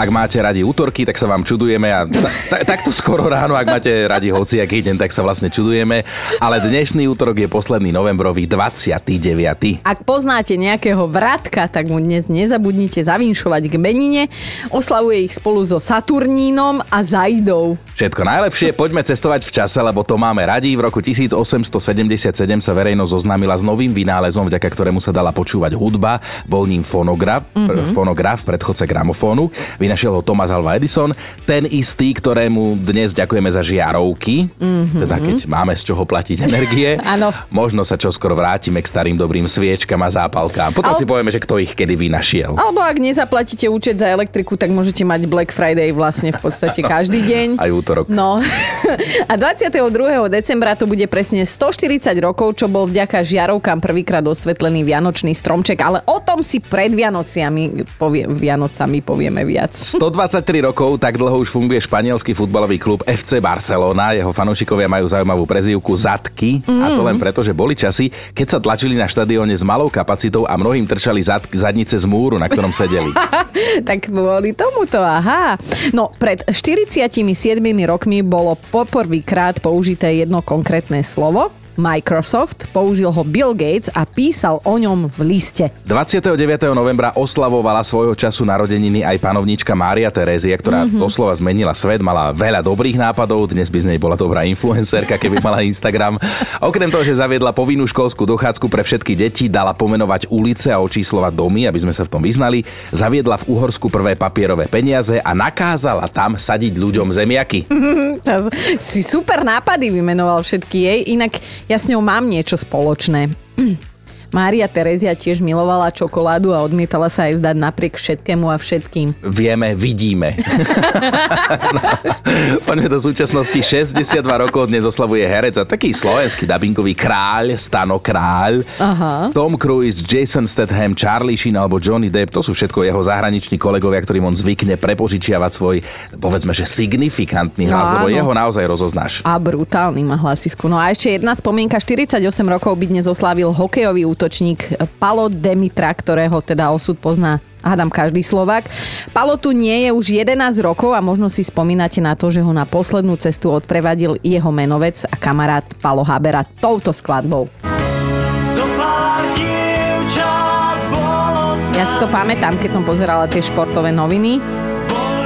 Ak máte radi útorky, tak sa vám čudujeme a ta, ta, takto skoro ráno, ak máte radi hociaký deň, tak sa vlastne čudujeme. Ale dnešný útorok je posledný novembrový 29. Ak poznáte nejakého vratka, tak mu dnes nezabudnite zavinšovať k menine. Oslavuje ich spolu so Saturnínom a Zaidou. Všetko najlepšie, poďme cestovať v čase, lebo to máme radi. V roku 1877 sa verejnosť zoznámila s novým vynálezom, vďaka ktorému sa dala počúvať hudba. Bol ním fonograf, mm-hmm. fonograf predchodca gramofónu. Vynašiel ho Thomas Alva Edison, ten istý, ktorému dnes ďakujeme za žiarovky, mm-hmm. teda keď máme z čoho platiť energie. Áno. Možno sa čoskoro vrátime k starým dobrým sviečkam a zápalkám. Potom Al- si povieme, že kto ich kedy vynašiel. Alebo ak nezaplatíte účet za elektriku, tak môžete mať Black Friday vlastne v podstate každý deň. Aj útorok. No. A 22. decembra to bude presne 140 rokov, čo bol vďaka žiarovkám prvýkrát osvetlený Vianočný stromček, ale o tom si pred Vianociami, povie, Vianocami povieme viac. 123 rokov, tak dlho už funguje španielský futbalový klub FC Barcelona. Jeho fanúšikovia majú zaujímavú prezývku Zadky. Mm. A to len preto, že boli časy, keď sa tlačili na štadióne s malou kapacitou a mnohým trčali zad, zadnice z múru, na ktorom sedeli. tak kvôli tomuto, aha. No, pred 47 rokmi bolo poprvýkrát použité jedno konkrétne slovo. Microsoft, použil ho Bill Gates a písal o ňom v liste. 29. novembra oslavovala svojho času narodeniny aj panovníčka Mária Terézia, ktorá mm-hmm. doslova zmenila svet, mala veľa dobrých nápadov, dnes by z nej bola dobrá influencerka, keby mala Instagram. Okrem toho, že zaviedla povinnú školskú dochádzku pre všetky deti, dala pomenovať ulice a očíslovať domy, aby sme sa v tom vyznali, zaviedla v Uhorsku prvé papierové peniaze a nakázala tam sadiť ľuďom zemiaky. Si super nápady vymenoval všetky jej, inak ja s ňou mám niečo spoločné. Mária Terezia tiež milovala čokoládu a odmietala sa aj vzdať napriek všetkému a všetkým. Vieme, vidíme. Poďme do súčasnosti. 62 rokov dnes oslavuje herec a taký slovenský dabingový kráľ, Stano Kráľ. Aha. Tom Cruise, Jason Statham, Charlie Sheen alebo Johnny Depp, to sú všetko jeho zahraniční kolegovia, ktorým on zvykne prepožičiavať svoj, povedzme, že signifikantný hlas, No, lebo áno. jeho naozaj rozoznáš. A brutálny má hlasisku. No a ešte jedna spomienka. 48 rokov by dnes oslávil hokejový útočník Palo Demitra, ktorého teda osud pozná hádam každý Slovak. Palo tu nie je už 11 rokov a možno si spomínate na to, že ho na poslednú cestu odprevadil jeho menovec a kamarát Palo Habera touto skladbou. Ja si to pamätám, keď som pozerala tie športové noviny.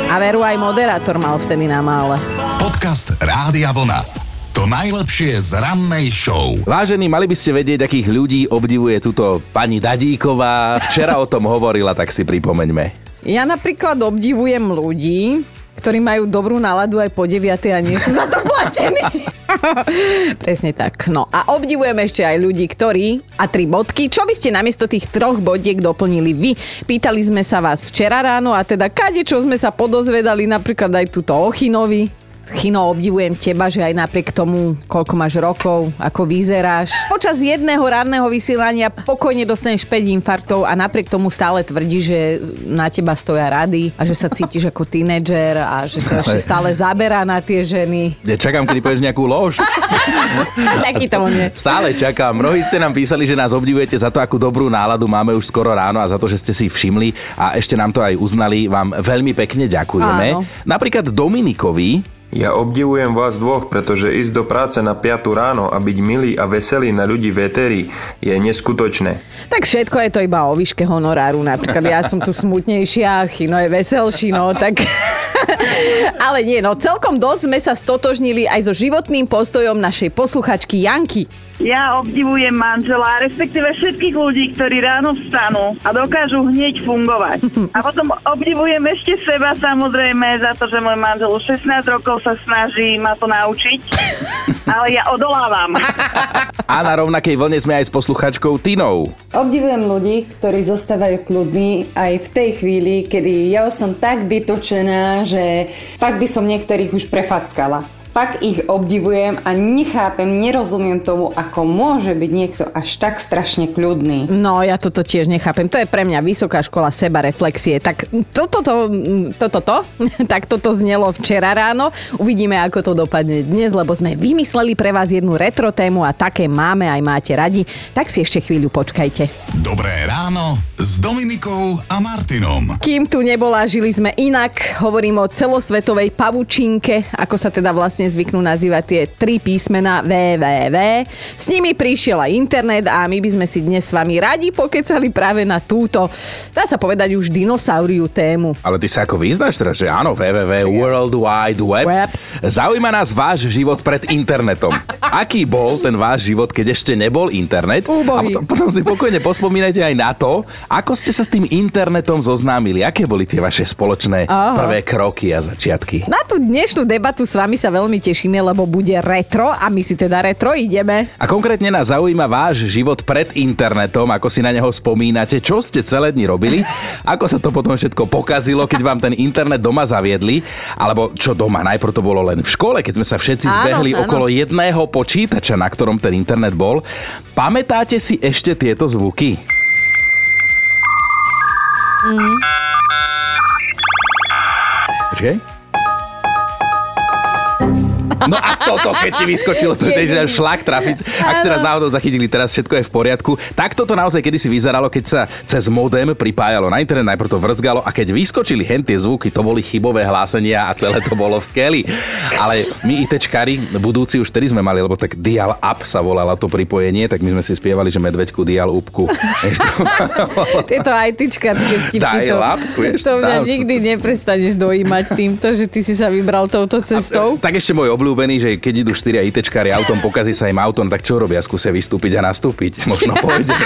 A veru aj moderátor mal vtedy na mále. Podcast Rádia Vlna. To najlepšie z rannej show. Vážení, mali by ste vedieť, akých ľudí obdivuje túto pani Dadíková. Včera o tom hovorila, tak si pripomeňme. Ja napríklad obdivujem ľudí, ktorí majú dobrú náladu aj po 9 a nie sú za to platení. Presne tak. No a obdivujem ešte aj ľudí, ktorí, a tri bodky, čo by ste namiesto tých troch bodiek doplnili vy? Pýtali sme sa vás včera ráno a teda kade čo sme sa podozvedali, napríklad aj túto o Chinovi. Chino, obdivujem teba, že aj napriek tomu, koľko máš rokov, ako vyzeráš. Počas jedného ranného vysielania pokojne dostaneš 5 infarktov a napriek tomu stále tvrdí, že na teba stoja rady a že sa cítiš ako tínedžer a že to ešte stále zaberá na tie ženy. Ja čakám, kedy povieš nejakú lož. Taký to nie. Stále čakám. Mnohí ste nám písali, že nás obdivujete za to, akú dobrú náladu máme už skoro ráno a za to, že ste si všimli a ešte nám to aj uznali. Vám veľmi pekne ďakujeme. Áno. Napríklad Dominikovi, Ja obdivujem vás dvoch, pretože ísť do práce na 5 ráno a byť milý a veselý na ľudí v éteri je neskutočné. Tak všetko je to iba o výške honoráru. Napríklad ja som tu smutnejšia, Chino je veselší, no tak... Ale nie, no celkom dosť sme sa stotožnili aj so životným postojom našej posluchačky Janky. Ja obdivujem manžela, respektíve všetkých ľudí, ktorí ráno vstanú a dokážu hneď fungovať. A potom obdivujem ešte seba samozrejme za to, že môj manžel už 16 rokov sa snaží ma to naučiť. Ale ja odolávam. a na rovnakej vlne sme aj s posluchačkou Tinou. Obdivujem ľudí, ktorí zostávajú kľudní aj v tej chvíli, kedy ja som tak vytočená, že fakt by som niektorých už prefackala. Fakt ich obdivujem a nechápem, nerozumiem tomu, ako môže byť niekto až tak strašne kľudný. No, ja toto tiež nechápem. To je pre mňa vysoká škola seba reflexie. Tak toto, to, toto, to, tak toto znelo včera ráno. Uvidíme, ako to dopadne dnes, lebo sme vymysleli pre vás jednu retro tému a také máme aj máte radi. Tak si ešte chvíľu počkajte. Dobré ráno s Dominikou a Martinom. Kým tu nebola, žili sme inak. Hovorím o celosvetovej pavučinke, ako sa teda vlastne zvyknú nazývať tie tri písmena www. S nimi prišiel aj internet a my by sme si dnes s vami radi pokecali práve na túto, dá sa povedať už dinosauriu tému. Ale ty sa ako vyznáš teraz, že áno, www, World Wide Web. Web. Zaujíma nás váš život pred internetom. Aký bol ten váš život, keď ešte nebol internet? Úbohý. A potom, potom si pokojne pospomínajte aj na to, ako ste sa s tým internetom zoznámili. Aké boli tie vaše spoločné Aha. prvé kroky a začiatky? Na tú dnešnú debatu s vami sa veľmi tešíme, lebo bude retro a my si teda retro ideme. A konkrétne nás zaujíma váš život pred internetom, ako si na neho spomínate, čo ste celé dni robili, ako sa to potom všetko pokazilo, keď vám ten internet doma zaviedli, alebo čo doma, najprv to bolo len v škole, keď sme sa všetci Áno, zbehli áno. okolo jedného počítača, na ktorom ten internet bol. Pamätáte si ešte tieto zvuky? Počkej. No a toto, keď ti vyskočilo, to je že šlak trafiť. Ak ste nás náhodou zachytili, teraz všetko je v poriadku. Tak toto naozaj kedy si vyzeralo, keď sa cez modem pripájalo na internet, najprv to vrzgalo a keď vyskočili hen tie zvuky, to boli chybové hlásenia a celé to bolo v keli. Ale my ITčkári, budúci už tedy sme mali, lebo tak dial up sa volala to pripojenie, tak my sme si spievali, že medveďku dial upku. Tieto ITčka, tie vtipky, to, Dial-up, vieš, to mňa nikdy neprestaneš dojímať týmto, že ty si sa vybral touto cestou. Tak ešte môj obľúbený, že keď idú štyria ITčkári autom, pokazí sa im autom, tak čo robia? Skúsia vystúpiť a nastúpiť. Možno pôjde.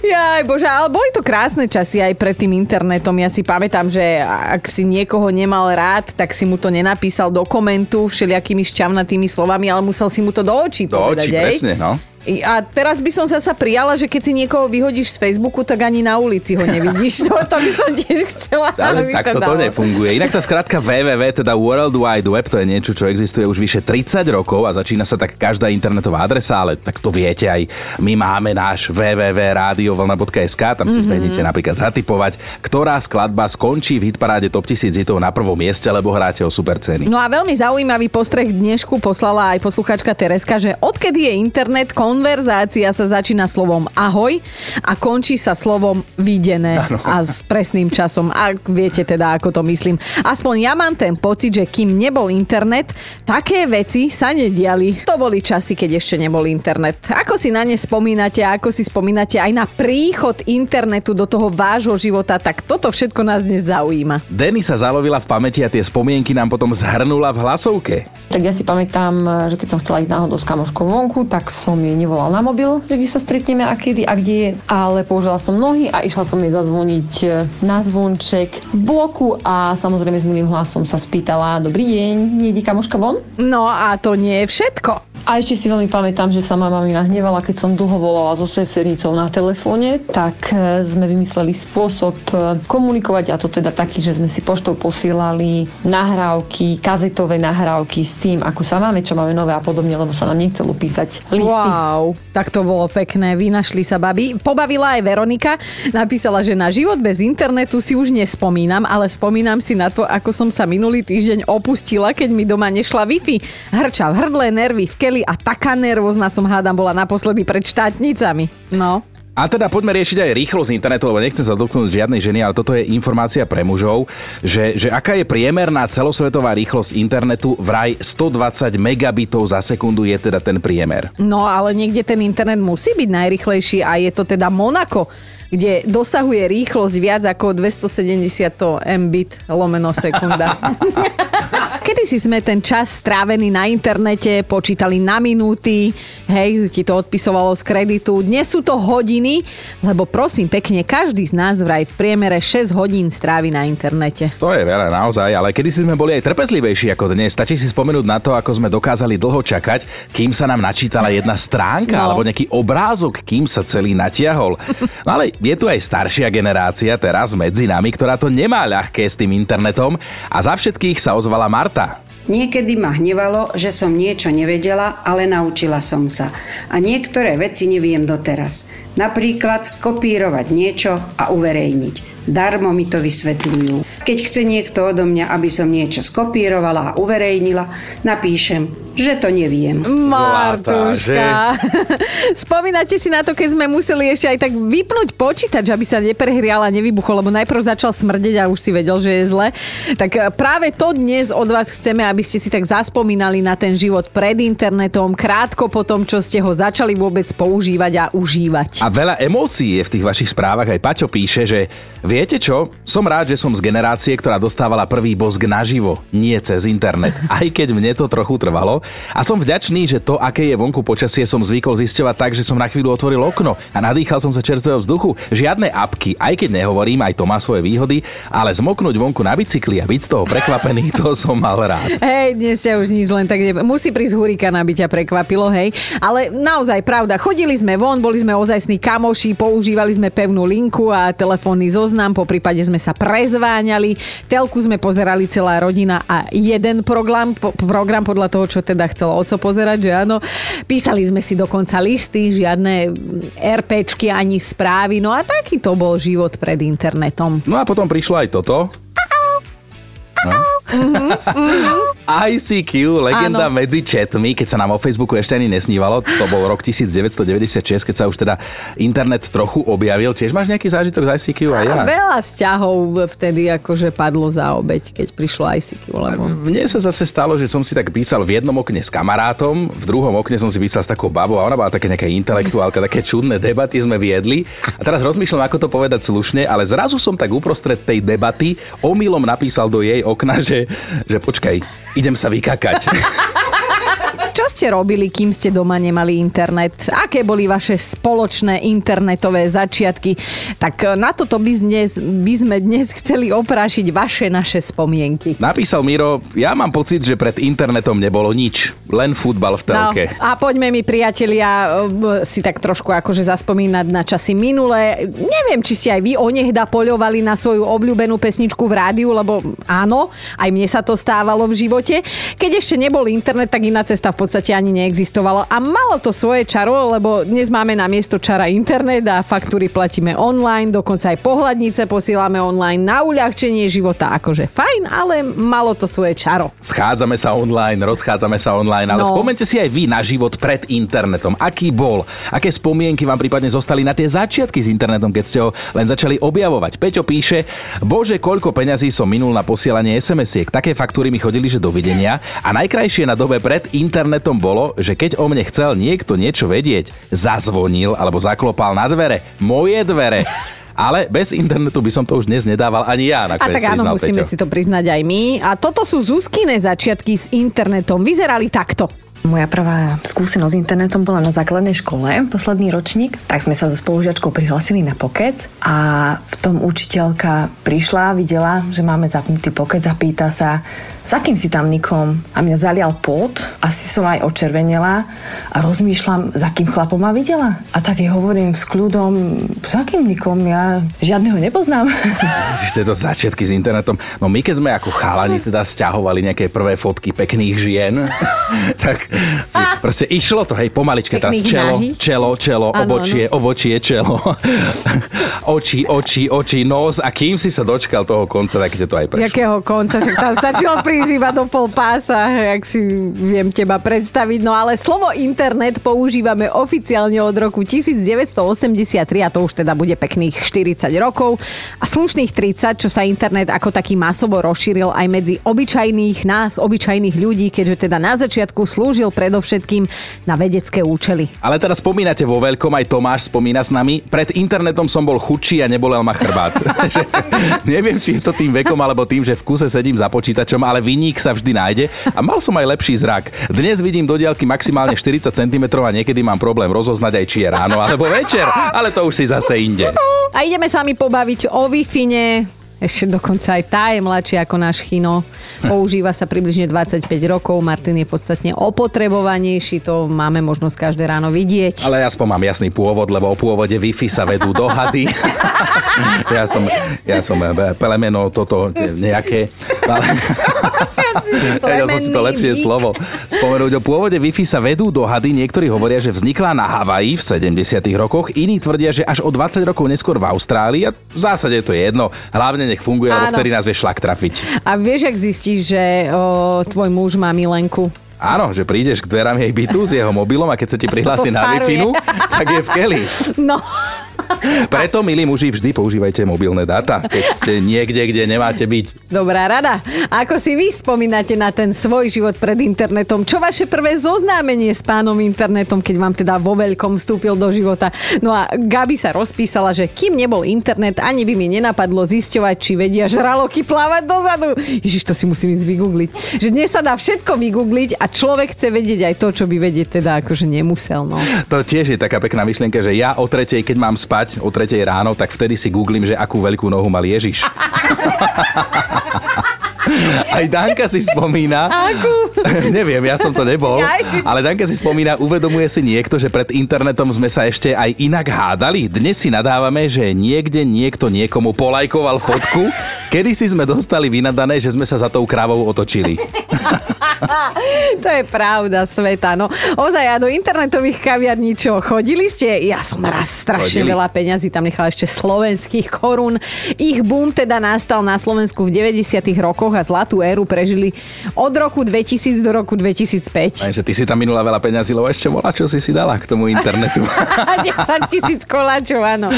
Jaj, bože, ale boli to krásne časy aj pred tým internetom. Ja si pamätám, že ak si niekoho nemal rád, tak si mu to nenapísal do komentu všelijakými šťavnatými slovami, ale musel si mu to do očí Do povedať, očí, hej? presne, no. A teraz by som zasa prijala, že keď si niekoho vyhodíš z Facebooku, tak ani na ulici ho nevidíš. No to by som tiež chcela, Ale tak to dalo. nefunguje. Inak tá skratka www, teda World Wide Web, to je niečo, čo existuje už vyše 30 rokov a začína sa tak každá internetová adresa, ale tak to viete aj. My máme náš www.radiovlna.sk, tam si Mhm. zbehnete napríklad zatypovať, ktorá skladba skončí v hitparáde Top 1000 hitov na prvom mieste, lebo hráte o super ceny. No a veľmi zaujímavý postreh dnešku poslala aj posluchačka Tereska, že odkedy je internet, konverzácia sa začína slovom ahoj a končí sa slovom videné a s presným časom. Ak viete teda, ako to myslím. Aspoň ja mám ten pocit, že kým nebol internet, také veci sa nediali. To boli časy, keď ešte nebol internet. Ako si na ne spomínate a ako si spomínate aj na príchod internetu do toho vášho života, tak toto všetko nás dnes zaujíma. Denny sa zalovila v pamäti a tie spomienky nám potom zhrnula v hlasovke. Tak ja si pamätám, že keď som chcela ísť náhodou s kamoškou vonku, tak som jej nevolal na mobil, že kde sa stretneme a kedy a kde je, ale použila som nohy a išla som jej zazvoniť e, na zvonček v bloku a samozrejme s milým hlasom sa spýtala, dobrý deň, nejde kamoška von? No a to nie je všetko. A ešte si veľmi pamätám, že sa ma mami nahnevala, keď som dlho volala so sesternicou na telefóne, tak e, sme vymysleli spôsob e, komunikovať a to teda taký, že sme si poštou posielali nahrávky, kazetové nahrávky s tým, ako sa máme, čo máme nové a podobne, lebo sa nám nechcelo písať listy. Wow, tak to bolo pekné, vynašli sa babi. Pobavila aj Veronika, napísala, že na život bez internetu si už nespomínam, ale spomínam si na to, ako som sa minulý týždeň opustila, keď mi doma nešla Wi-Fi. Hrča v hrdle, nervy v keli a taká nervózna som hádam bola naposledy pred štátnicami. No. A teda poďme riešiť aj rýchlosť internetu, lebo nechcem sa dotknúť žiadnej ženy, ale toto je informácia pre mužov, že, že aká je priemerná celosvetová rýchlosť internetu, vraj 120 megabitov za sekundu je teda ten priemer. No ale niekde ten internet musí byť najrychlejší a je to teda Monako, kde dosahuje rýchlosť viac ako 270 mbit lomeno sekunda. Kedy si sme ten čas strávený na internete počítali na minúty, hej, ti to odpisovalo z kreditu. Dnes sú to hodiny, lebo prosím pekne, každý z nás vraj v priemere 6 hodín strávi na internete. To je veľa naozaj, ale kedy si sme boli aj trpezlivejší ako dnes. Stačí si spomenúť na to, ako sme dokázali dlho čakať, kým sa nám načítala jedna stránka No. alebo nejaký obrázok, kým sa celý natiahol. No ale je tu aj staršia generácia teraz medzi nami, ktorá to nemá ľahké s tým internetom a za všetkých sa ozvala Marta. Niekedy ma hnevalo, že som niečo nevedela, ale naučila som sa. A niektoré veci neviem doteraz. Napríklad skopírovať niečo a uverejniť. Darmo mi to vysvetľujú. Keď chce niekto odo mňa, aby som niečo skopírovala a uverejnila, napíšem, že to neviem. Martuška. Spomínate si na to, keď sme museli ešte aj tak vypnúť počítač, aby sa neprehrial a nevybuchol, lebo najprv začal smrdeť a už si vedel, že je zle. Tak e, práve to dnes od vás chceme, aby ste si tak zaspomínali na ten život pred internetom, krátko po tom, čo ste ho začali vôbec používať a užívať. A veľa emócií je v tých vašich správach. Aj Paťo píše, že viete čo, som rád, že som z generácie, ktorá dostávala prvý bosk naživo, nie cez internet. Aj keď mne to trochu trvalo. A som vďačný, že to, aké je vonku počasie, som zvykol zisťovať tak, že som na chvíľu otvoril okno a nadýchal som sa čerstvého vzduchu. Žiadne apky, aj keď nehovorím, aj to má svoje výhody, ale zmoknúť vonku na bicykli a byť z toho prekvapený, to som mal rád. Hej, dnes ťa už nič len tak ne... Musí prísť hurikán, aby ťa prekvapilo, hej. Ale naozaj pravda, chodili sme von, boli sme ozajstní kamoši, používali sme pevnú linku a telefónny zoznam, po prípade sme sa prezváňali, telku sme pozerali celá rodina a jeden program, po, program podľa toho, čo teda chcel oco pozerať, že áno. Písali sme si dokonca listy, žiadne RPčky ani správy, no a taký to bol život pred internetom. No a potom prišlo aj toto. No. ICQ, legenda Áno. medzi chatmi, keď sa nám o Facebooku ešte ani nesnívalo, to bol rok 1996, keď sa už teda internet trochu objavil. Tiež máš nejaký zážitok z ICQ aj ja? Veľa vzťahov vtedy akože padlo za obeď, keď prišlo ICQ, lebo... Mne sa zase stalo, že som si tak písal v jednom okne s kamarátom, v druhom okne som si písal s takou babou a ona bola také nejaká intelektuálka, také čudné debaty sme viedli. A teraz rozmýšľam, ako to povedať slušne, ale zrazu som tak uprostred tej debaty omylom napísal do jej okna, že, že počkaj, idem sa vykakať. Čo ste robili, kým ste doma nemali internet? Aké boli vaše spoločné internetové začiatky? Tak e, na toto by, dnes, by sme dnes chceli oprášiť vaše naše spomienky. Napísal Miro, ja mám pocit, že pred internetom nebolo nič, len futbal v telke. No, a poďme mi, priatelia, e, si tak trošku akože zaspomínať na časy minulé. Neviem, či ste aj vy onehda poľovali na svoju obľúbenú pesničku v rádiu, lebo áno, aj mne sa to stávalo v živote. Keď ešte nebol internet, tak iná cesta v podstate ani neexistovalo. A malo to svoje čaro, lebo dnes máme na miesto čara internet a faktúry platíme online, dokonca aj pohľadnice posielame online na uľahčenie života. Akože fajn, ale malo to svoje čaro. Schádzame sa online, rozchádzame sa online, ale No. spomente si aj vy na život pred internetom. Aký bol? Aké spomienky vám prípadne zostali na tie začiatky s internetom, keď ste ho len začali objavovať? Peťo píše, bože, koľko peňazí som minul na posielanie SMS-iek. Také faktúry mi chodili, že dovidenia. A najkrajšie na dobe pred internetom bolo, že keď o mne chcel niekto niečo vedieť, zazvonil alebo zaklopal na dvere. Moje dvere. Ale bez internetu by som to už dnes nedával ani ja, A nakoniec tak áno, priznal musíme Peťo. si to priznať aj my. A toto sú Zuzkine začiatky s internetom. Vyzerali takto. Moja prvá skúsenosť s internetom bola na základnej škole, posledný ročník. Tak sme sa so spolužiačkou prihlasili na pokec a v tom učiteľka prišla, videla, že máme zapnutý pokec a pýta sa, s akým si tam nikom? A mňa zalial pot, asi som aj očervenela a rozmýšľam, s akým chlapom ma videla. A tak jej hovorím s kľudom, s akým nikom? Ja žiadneho nepoznám. Ježiš, tieto začiatky s internetom. No my keď sme ako chalani teda stiahovali nejaké prvé fotky pekných žien, tak si, proste išlo to, hej, pomaličke. Teraz čelo, čelo, čelo, Áno, obočie, obočie, čelo. oči, oči, oči, nos. A kým si sa dočkal toho konca, tak to aj prešlo. Jakého konca, však tam stačilo prísť iba do pol pása, jak si viem teba predstaviť. No ale slovo internet používame oficiálne od roku 1983 a to už teda bude pekných 40 rokov a slušných 30, čo sa internet ako taký masovo rozšíril aj medzi obyčajných nás, obyčajných ľudí, keďže teda na začiatku slúžil predovšetkým na vedecké účely. Ale teraz spomínate vo veľkom, aj Tomáš spomína s nami. Pred internetom som bol chudší a nebolel ma chrbát. Neviem, či je to tým vekom, alebo tým, že v kuse sedím za počítačom, ale vyník sa vždy nájde. A mal som aj lepší zrak. Dnes vidím do diaľky maximálne 40 cm a niekedy mám problém rozoznať aj, či je ráno alebo večer. Ale to už si zase inde. A ideme sa mi pobaviť o wi ešte dokonca aj tá je mladšia ako náš Chino. Používa sa približne 25 rokov. Martin je podstatne opotrebovanejší, to máme možnosť každé ráno vidieť. Ale aspoň mám jasný pôvod, lebo o pôvode Wi-Fi sa vedú dohady. ja som, ja som eh, pelemeno toto nejaké. Ale, Vedel som si to lepšie slovo. Spomenúť o pôvode Wi-Fi sa vedú dohady. Niektorí hovoria, že vznikla na Havaji v 70. rokoch, iní tvrdia, že až o 20 rokov neskôr v Austrálii. A v zásade to je jedno. Hlavne nech funguje, lebo vtedy nás vie šlak trafiť. A vieš, ak zistíš, že o, tvoj muž má milenku? Áno, že prídeš k dverám jej bytu s jeho mobilom a keď sa ti prihlási to na wi tak je v keli. No, Preto, milí muži, vždy používajte mobilné dáta, keď ste niekde, kde nemáte byť. dobrá rada. Ako si vy spomínate na ten svoj život pred internetom? Čo vaše prvé zoznámenie s pánom internetom, keď vám teda vo veľkom vstúpil do života? No a Gabi sa rozpísala, že kým nebol internet, ani by mi nenapadlo zisťovať, či vedia žraloky plávať dozadu. Ježiš, to si musím ísť vygoogliť. Že dnes sa dá všetko vygoogliť a človek chce vedieť aj to, čo by vedieť teda akože nemusel. No. To tiež je taká pekná myšlienka, že ja o tretej, keď mám spať, o tretej ráno, tak vtedy si googlím, že akú veľkú nohu mal Ježiš. Aj Danka si spomína. Akú? Neviem, ja som to nebol. Ale Danka si spomína, uvedomuje si niekto, že pred internetom sme sa ešte aj inak hádali. Dnes si nadávame, že niekde niekto niekomu polajkoval fotku. Kedy si sme dostali vynadané, že sme sa za tou kravou otočili. to je pravda, sveta. No, ozaj, a do internetových kaviarní čo, chodili ste? Ja som raz strašne Chodili. veľa peňazí tam nechala ešte slovenských korún. Ich boom teda nastal na Slovensku v 90 rokoch a zlatú éru prežili od roku 2000 do roku 2005. Takže ty si tam minula veľa peňazí, lebo ešte bola, čo si si dala k tomu internetu. 10 tisíc koláčov, áno.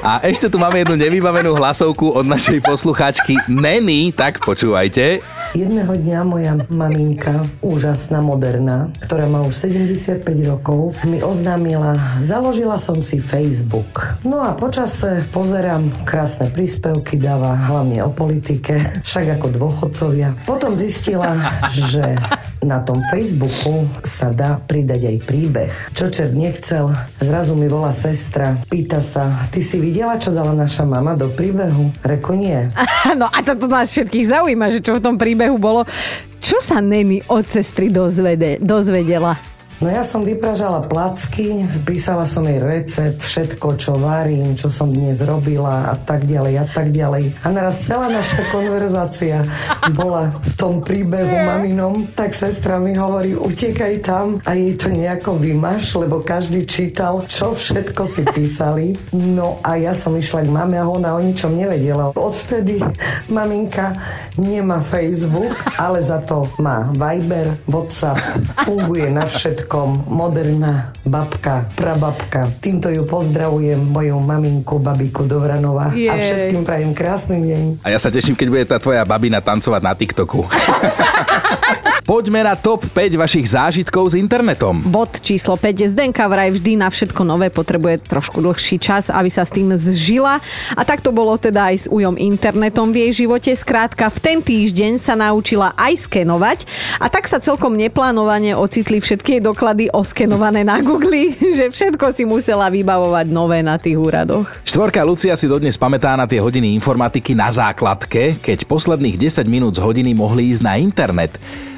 A ešte tu máme jednu nevybavenú hlasovku od našej poslucháčky Neny, tak počúvajte. Jedného dňa moja maminka, úžasná, moderná, ktorá má už 75 rokov, mi oznámila, založila som si Facebook. No a počase pozerám krásne príspevky, dáva hlavne o politike, však ako dôchodcovia. Potom zistila, že na tom Facebooku sa dá pridať aj príbeh. Čo čert nechcel, zrazu mi volá sestra, pýta sa, ty si videla, čo dala naša mama do príbehu? Reku nie. No a toto nás všetkých zaujíma, že čo v tom príbehu bolo. Čo sa Neny od sestry dozvede, dozvedela? No ja som vypražala placky, písala som jej recept, všetko, čo varím, čo som dnes robila a tak ďalej a tak ďalej. A naraz celá naša konverzácia bola v tom príbehu maminom, tak sestra mi hovorí, utekaj tam a jej to nejako vymaš, lebo každý čítal, čo všetko si písali. No a ja som išla k mame a ona o ničom nevedela. Odvtedy maminka nemá Facebook, ale za to má Viber, WhatsApp, funguje na všetkom, moderná babka, prababka. Týmto ju pozdravujem, moju maminku, babiku Dovranova. A Jej. všetkým prajem krásny deň. A ja sa teším, keď bude tá tvoja babina tancovať na TikToku. Poďme na top 5 vašich zážitkov s internetom. Bod číslo 5. Zdenka vraj vždy na všetko nové potrebuje trošku dlhší čas, aby sa s tým zžila. A tak to bolo teda aj s ujom internetom v jej živote. Skrátka, v ten týždeň sa naučila aj skenovať a tak sa celkom neplánovane ocitli všetky doklady oskenované na Google, že všetko si musela vybavovať nové na tých úradoch. Štvorka Lucia si dodnes pamätá na tie hodiny informatiky na základke, keď posledných 10 minút z hodiny mohli ísť na internet.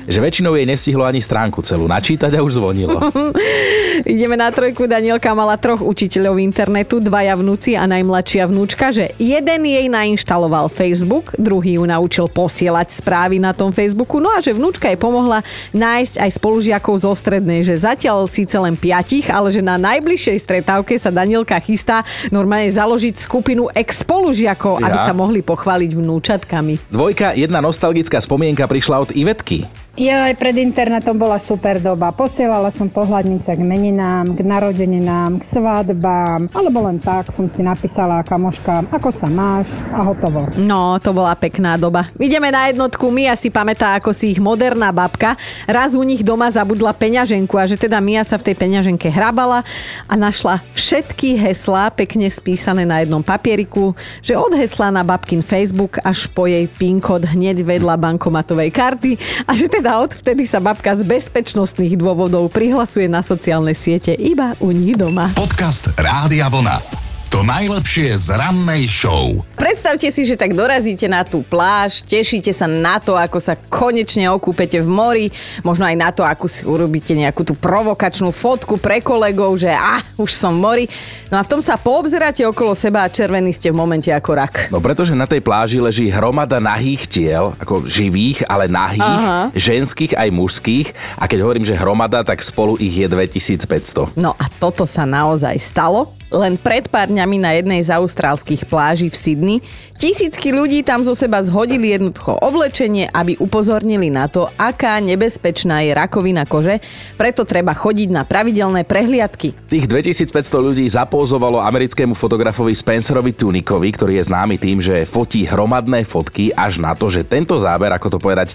Že väčšinou jej nestihlo ani stránku celú načítať a už zvonilo. Ideme na trojku. Danielka mala troch učiteľov internetu, dvaja vnúci a najmladšia vnúčka, že jeden jej nainštaloval Facebook, druhý ju naučil posielať správy na tom Facebooku, no a že vnúčka jej pomohla nájsť aj spolužiakov zo strednej, že zatiaľ síce len piatich, ale že na najbližšej stretávke sa Danielka chystá normálne založiť skupinu ex-spolužiakov, aby Ja? sa mohli pochváliť vnúčatkami. Dvojka, jedna nostalgická spomienka prišla od Ivetky. Ja aj pred internetom bola super doba. Posielala som pohľadnice k meninám, k narodeninám, k svadbám, alebo len tak som si napísala kamoška, ako sa máš a hotovo. No, to bola pekná doba. Ideme na jednotku. Mia si pamätá, ako si ich moderná babka raz u nich doma zabudla peňaženku a že teda Mia sa v tej peňaženke hrabala a našla všetky heslá pekne spísané na jednom papieriku, že od hesla na babkin Facebook až po jej PIN kód hneď vedľa bankomatovej karty a že teda odvtedy sa babka z bezpečnostných dôvodov prihlasuje na sociálne siete iba u nich doma. Podcast Rádia Vlna. To najlepšie z rannej show. Predstavte si, že tak dorazíte na tú pláž, tešíte sa na to, ako sa konečne okúpete v mori, možno aj na to, ako si urobíte nejakú tú provokačnú fotku pre kolegov, že ah, už som v mori. No a v tom sa poobzeráte okolo seba a červený ste v momente ako rak. No pretože na tej pláži leží hromada nahých tiel, ako živých, ale nahých, Aha. ženských aj mužských. A keď hovorím, že hromada, tak spolu ich je 2500. No a toto sa naozaj stalo. Len pred pár dňami na jednej z austrálskych pláží v Sydney tisícky ľudí tam zo seba zhodili jednoducho oblečenie, aby upozornili na to, aká nebezpečná je rakovina kože, preto treba chodiť na pravidelné prehliadky. Tých 2500 ľudí zapózovalo americkému fotografovi Spencerovi Tunikovi, ktorý je známy tým, že fotí hromadné fotky až na to, že tento záber, ako to povedať,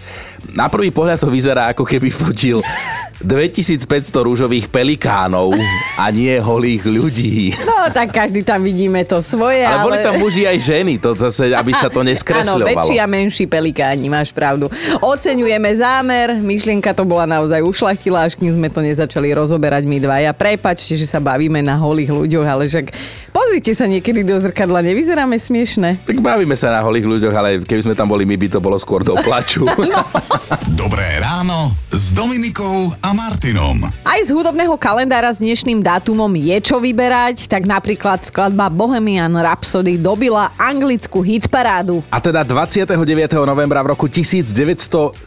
na prvý pohľad to vyzerá ako keby fotil 2500 rúžových pelikánov a nie holých ľudí. No tak každý tam vidíme to svoje, Ale ale... boli tam muži aj ženy, to zase, aby sa to Áno, neskresľovalo. väčší a menší pelikáni, máš pravdu. Oceňujeme zámer, myšlienka to bola naozaj ušlachtilá, až kým sme to nezačali rozoberať my dvaja. Prepačte, že sa bavíme na holých ľuďoch, ale však pozrite sa niekedy do zrkadla, nevyzeráme smiešne. Tak bavíme sa na holých ľuďoch, ale keby sme tam boli my, by to bolo skôr do plaču. Dobré ráno s Dominikou a Martinom. Aj z hudobného kalendára s dnešným dátumom je čo vyberať, tak napríklad skladba Bohemian Rhapsody dobila anglickú hitparádu. A teda 29. novembra v roku 1975,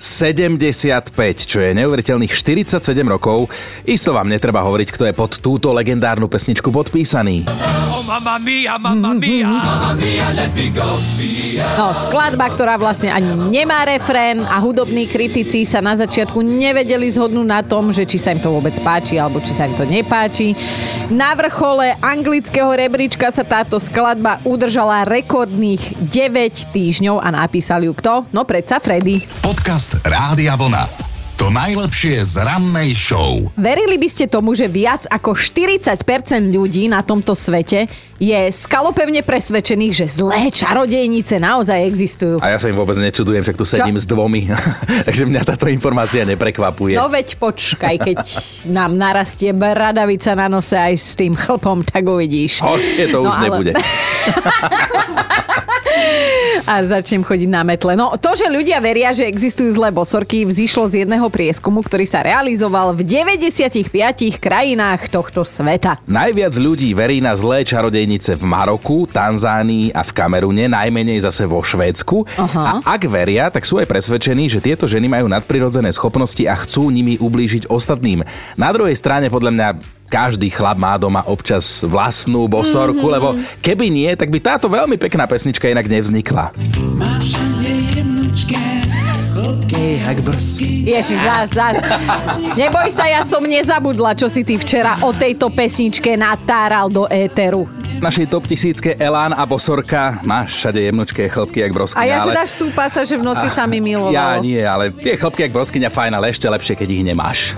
čo je neuveriteľných 47 rokov, isto vám netreba hovoriť, kto je pod túto legendárnu pesničku podpísaný. No, skladba, ktorá vlastne ani nemá refrén a hudobní kritici sa na začiatku nevedeli zhodnúť na tom, že či sa im to vôbec páči alebo či sa im to nepáči. Na vrchole anglického rebríčka sa táto skladba udržala rekordných 9 týždňov a napísal ju kto? No predsa Freddy. Podcast Rádia Vlna. To najlepšie z rannej show. Verili by ste tomu, že viac ako 40% ľudí na tomto svete je skalopevne presvedčených, že zlé čarodejnice naozaj existujú. A ja sa im vôbec nečudujem, však tu sedím s dvomi, takže mňa táto informácia neprekvapuje. No veď počkaj, keď nám narastie bradavica na nose aj s tým chlpom, tak uvidíš. Horšie to No už ale- nebude. A začnem chodiť na metle. No to, že ľudia veria, že existujú zlé bosorky, vzýšlo z jedného prieskumu, ktorý sa realizoval v 95 krajinách tohto sveta. Najviac ľudí verí na zlé čarodejnice v Maroku, Tanzánii a v Kamerune, najmenej zase vo Švédsku. Aha. A ak veria, tak sú aj presvedčení, že tieto ženy majú nadprirodzené schopnosti a chcú nimi ublížiť ostatným. Na druhej strane podľa mňa každý chlap má doma občas vlastnú bosorku, Mhm. lebo keby nie, tak by táto veľmi pekná pesnička inak nevznikla. Ježiš, zás, zás. Neboj sa, ja som nezabudla, čo si ty včera o tejto pesničke natáral do éteru. Našej top tisícke Elán a Bosorka máš všade jemnočké chlpky, jak broskyňa. A ja, že ale... dáš tú pasa, že v noci sa mi milovalo. Ja nie, ale tie chlpky, jak broskyňa, fajn, ale ešte lepšie, keď ich nemáš.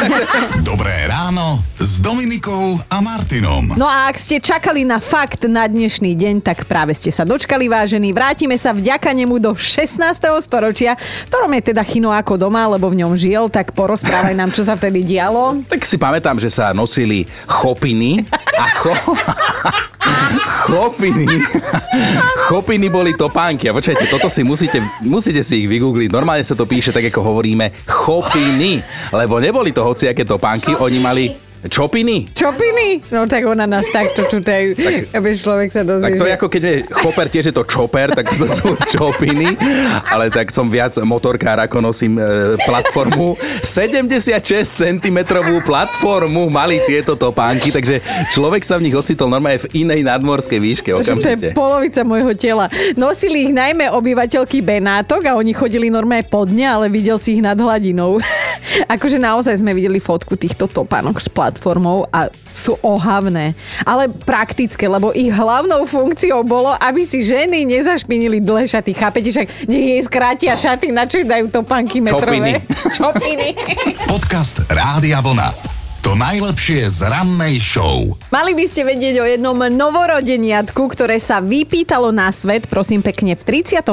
Dobré ráno s Dominikou a Martinom. No a ak ste čakali na fakt na dnešný deň, tak práve ste sa dočkali, vážení. Vrátime sa vďaka nemu do 16. storočia, v ktorom je teda Chino ako doma, lebo v ňom žil, tak porozprávaj nám, čo sa vtedy dialo. Tak si pamätám, že sa nosili chopiny a cho... Chopiny. Chopiny boli topánky. A počkajte, toto si musíte, musíte si ich vygoogliť. Normálne sa to píše tak, ako hovoríme, chopiny. Lebo neboli to hociaké topánky, oni mali čopiny. Čopiny? No tak ona nás takto čutajú, aby človek sa dozvie. Tak to je ako keď je choper, tiež je to čoper, tak to sú čopiny, ale tak som viac motorkár, ako nosím e, platformu. 76 cm platformu mali tieto topánky, takže človek sa v nich ocitol normálne v inej nadmorskej výške že to je okamžite. polovica môjho tela. Nosili ich najmä obyvateľky Benátok a oni chodili normálne pod ne, ale videl si ich nad hladinou. akože naozaj sme videli fotku týchto topánok s platformou a sú ohavné. Ale praktické, lebo ich hlavnou funkciou bolo, aby si ženy nezašpinili dlhé šaty. Chápete, však nech jej skrátia šaty, na čo dajú topánky metrové. Čopiny. Čopiny. Podcast Rádia Vlna. To najlepšie z rannej show. Mali by ste vedieť o jednom novorodeniatku, ktoré sa vypýtalo na svet, prosím pekne, v 38.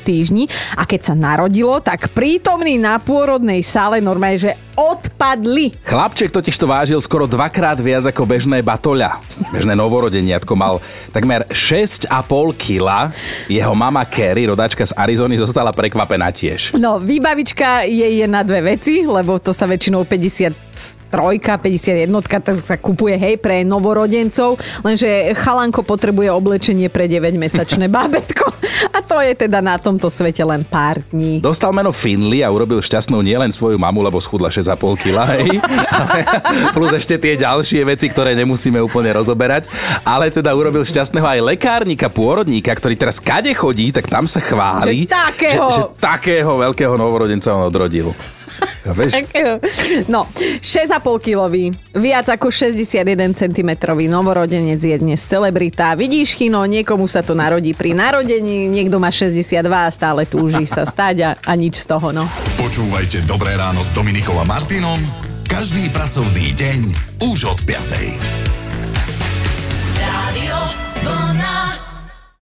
týždni a keď sa narodilo, tak prítomní na pôrodnej sále normálne, že odpadli. Chlapček totiž to vážil skoro dvakrát viac ako bežné batoľa. Bežné novorodeniatko mal takmer 6,5 kg. Jeho mama Kerry, rodačka z Arizony, zostala prekvapená tiež. No, výbavička jej je na dve veci, lebo to sa väčšinou 50 trojka, 51, tak sa kupuje hej pre novorodencov, lenže chalanko potrebuje oblečenie pre 9-mesačné bábetko a to je teda na tomto svete len pár dní. Dostal meno Finley a urobil šťastnou nielen svoju mamu, lebo schudla 6,5 kg, ale plus ešte tie ďalšie veci, ktoré nemusíme úplne rozoberať, ale teda urobil šťastného aj lekárnika, pôrodníka, ktorý teraz kade chodí, tak tam sa chváli, Že takého. že, že takého veľkého novorodenca on odrodil. Vieš, No, 6,5 kilový, viac ako 61 cm novorodenec je dnes celebrita. Vidíš, Chino, niekomu sa to narodí pri narodení, niekto má 62 a stále túži sa stať a, a nič z toho, no. Počúvajte Dobré ráno s Dominikom a Martinom každý pracovný deň už od 5.